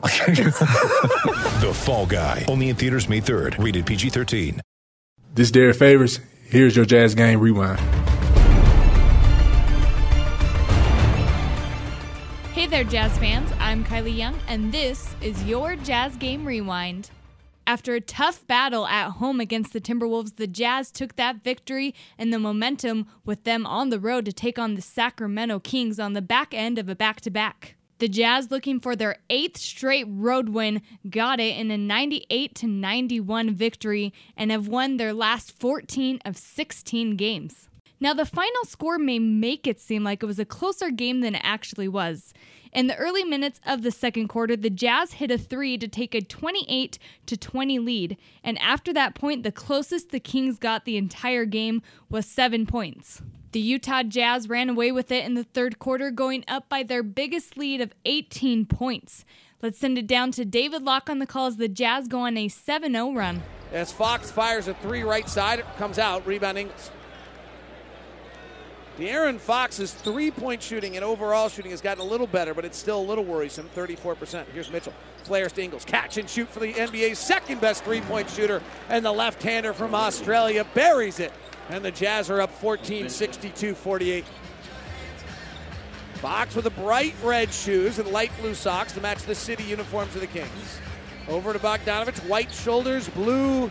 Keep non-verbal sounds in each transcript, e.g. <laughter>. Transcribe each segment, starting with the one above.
<laughs> The Fall Guy. Only in theaters May 3rd. Rated PG-13. This is Derrick Favors. Here's your Jazz Game Rewind. Hey there, Jazz fans. I'm Kylie Young, and this is your Jazz Game Rewind. After a tough battle at home against the Timberwolves, the Jazz took that victory and the momentum with them on the road to take on the Sacramento Kings on the back end of a back to back. The Jazz, looking for their eighth straight road win, got it in a 98 91 victory and have won their last 14 of 16 games. Now, the final score may make it seem like it was a closer game than it actually was. In the early minutes of the second quarter, the Jazz hit a three to take a 28 to 20 lead, and after that point, the closest the Kings got the entire game was seven points. The Utah Jazz ran away with it in the third quarter, going up by their biggest lead of 18 points. Let's send it down to David Locke on the call as the Jazz go on a 7 0 run. As Fox fires a three right side, it comes out, rebounding. De'Aaron Fox's three point shooting and overall shooting has gotten a little better, but it's still a little worrisome 34%. Here's Mitchell. Flares to Ingles. Catch and shoot for the NBA's second best three point shooter, and the left hander from Australia buries it. And the Jazz are up 14 62 48. Fox with the bright red shoes and light blue socks to match the city uniforms of the Kings. Over to Bogdanovich, white shoulders, blue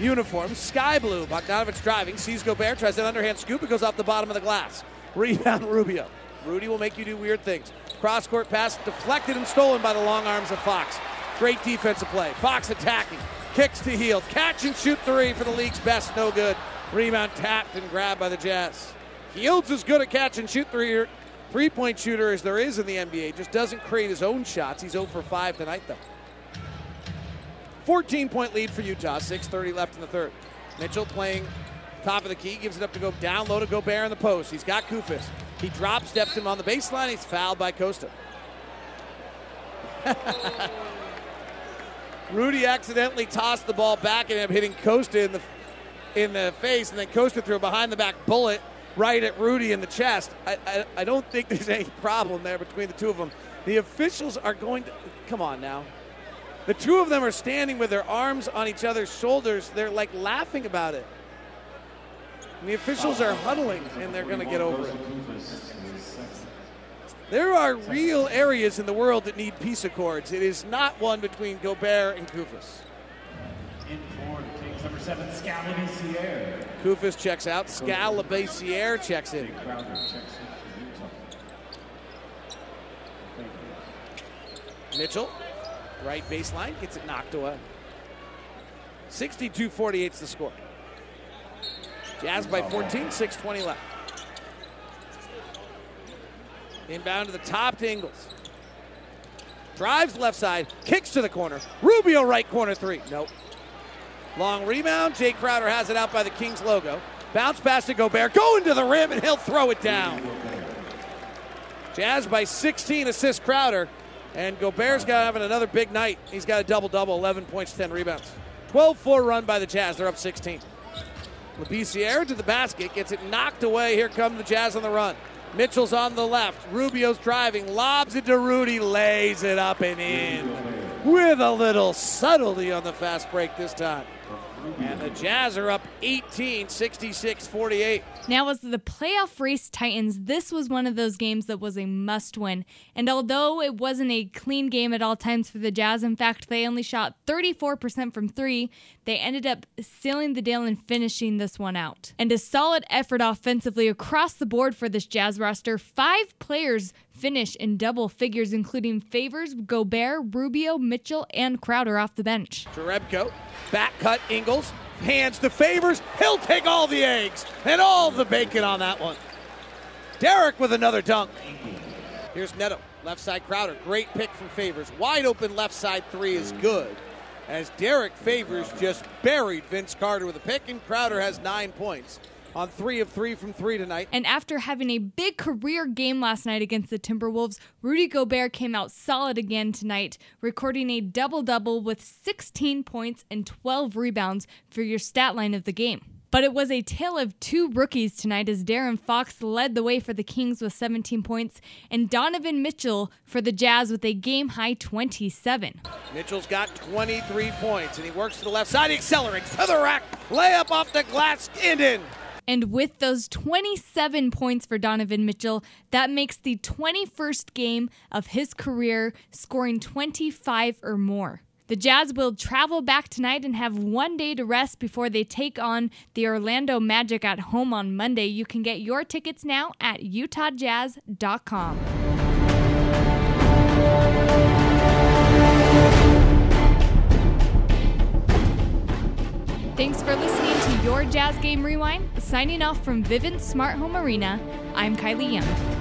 uniform, sky blue. Bogdanovich driving, sees Gobert, tries an underhand scoop, it goes off the bottom of the glass. <laughs> Rebound Rubio. Rudy will make you do weird things. Cross court pass deflected and stolen by the long arms of Fox. Great defensive play. Fox attacking, kicks to Hield, catch and shoot three for the league's best, no good. Rebound tapped and grabbed by the Jazz. Fields is good at catch and shoot three three point shooter as there is in the NBA. Just doesn't create his own shots. He's 0 for 5 tonight though. 14 point lead for Utah, 6.30 left in the third. Mitchell playing top of the key, gives it up to go down low to Gobert in the post. He's got Koufos. He drop steps him on the baseline. He's fouled by Kosta. <laughs> Rudy accidentally tossed the ball back and him, hitting Kosta in the in the face, and then Kosta threw a behind the back bullet right at Rudy in the chest. I, I, I don't think <laughs> there's any problem there between the two of them. The officials are going to come on now. The two of them are standing with their arms on each other's shoulders. They're like laughing about it. And the officials are huddling and they're going to get over it. There are real areas in the world that need peace accords. It is not one between Gobert and Koufos. In for the Kings, number seven, Scalabissiere. Koufos checks out. Skal Labissiere checks in. Crowder checks in. Mitchell, right baseline, gets it knocked away. 62 48 is the score. Jazz by 14, 6.20 left. Inbound to the top to Ingles. Drives left side, kicks to the corner. Rubio right corner three. Nope. Long rebound. Jae Crowder has it out by the Kings logo. Bounce pass to Gobert. Go into the rim, and he'll throw it down. Jazz by 16 assists Crowder. And Gobert's got having another big night. He's got a double double, 11 points, 10 rebounds. 12 4 run by the Jazz. They're up 16. Labissiere to the basket, gets it knocked away. Here come the Jazz on the run. Mitchell's on the left. Rubio's driving, lobs it to Rudy, lays it up and in with a little subtlety on the fast break this time. And the Jazz are up 18, 66 48. Now, as the playoff race tightens, this was one of those games that was a must win. And although it wasn't a clean game at all times for the Jazz, in fact, they only shot 34% from three, they ended up sealing the deal and finishing this one out. And a solid effort offensively across the board for this Jazz roster. Five players finish in double figures, including Favors, Gobert, Rubio, Mitchell, and Crowder off the bench. Jerebko, back cut Ingles, hands to Favors. He'll take all the eggs and all the bacon on that one. Derrick with another dunk. Here's Neto, left side Crowder. Great pick from Favors. Wide open left side three is good. as Derrick Favors just buried Vince Carter with a pick, and Crowder has nine points on three of three from three tonight. And after having a big career game last night against the Timberwolves, Rudy Gobert came out solid again tonight, recording a double double with 16 points and 12 rebounds for your stat line of the game. But it was a tale of two rookies tonight as De'Aaron Fox led the way for the Kings with 17 points and Donovan Mitchell for the Jazz with a game high 27. Mitchell's got 23 points and he works to the left side. He accelerates to the rack. Layup off the glass and in. And with those 27 points for Donovan Mitchell, that makes the 21st game of his career scoring 25 or more. The Jazz will travel back tonight and have one day to rest before they take on the Orlando Magic at home on Monday. You can get your tickets now at utahjazz.com. your Jazz Game Rewind. Signing off from Vivint Smart Home Arena, I'm Kylie Young.